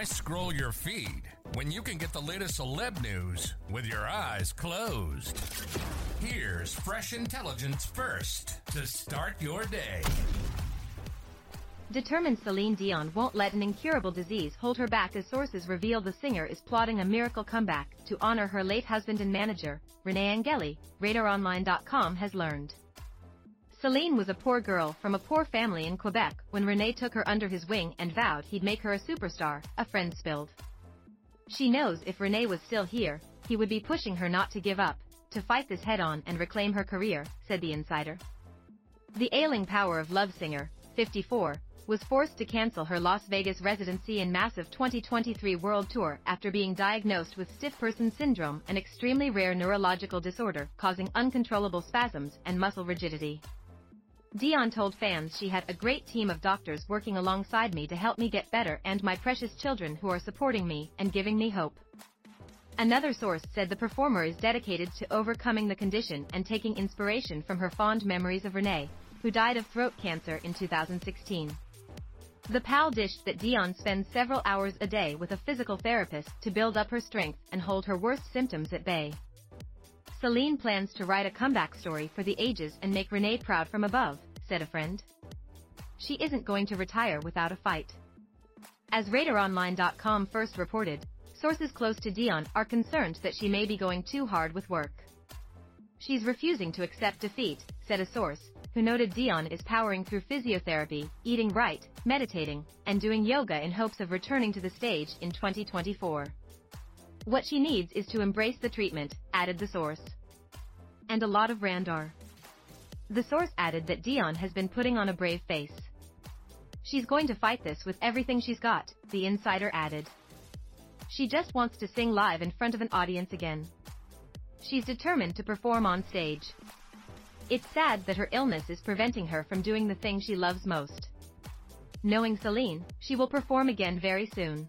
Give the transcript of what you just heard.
Why scroll your feed when you can get the latest celeb news with your eyes closed? Here's fresh intelligence first to start your day. Determined Celine Dion won't let an incurable disease hold her back as sources reveal the singer is plotting a miracle comeback to honor her late husband and manager, René Angeli, RadarOnline.com has learned. Celine was a poor girl from a poor family in Quebec when René took her under his wing and vowed he'd make her a superstar, a friend spilled. She knows if René was still here, he would be pushing her not to give up, to fight this head on and reclaim her career, said the insider. The ailing power of love singer, 54, was forced to cancel her Las Vegas residency and massive 2023 world tour after being diagnosed with stiff person syndrome, an extremely rare neurological disorder causing uncontrollable spasms and muscle rigidity. Dion told fans she had a great team of doctors working alongside me to help me get better and my precious children who are supporting me and giving me hope. Another source said the performer is dedicated to overcoming the condition and taking inspiration from her fond memories of René, who died of throat cancer in 2016. The pal dished that Dion spends several hours a day with a physical therapist to build up her strength and hold her worst symptoms at bay. Celine plans to write a comeback story for the ages and make René proud from above, said a friend. She isn't going to retire without a fight. As RadarOnline.com first reported, sources close to Dion are concerned that she may be going too hard with work. She's refusing to accept defeat, said a source, who noted Dion is powering through physiotherapy, eating right, meditating, and doing yoga in hopes of returning to the stage in 2024. What she needs is to embrace the treatment, added the source. And a lot of Randar. The source added that Dion has been putting on a brave face. She's going to fight this with everything she's got, the insider added. She just wants to sing live in front of an audience again. She's determined to perform on stage. It's sad that her illness is preventing her from doing the thing she loves most. Knowing Celine, she will perform again very soon.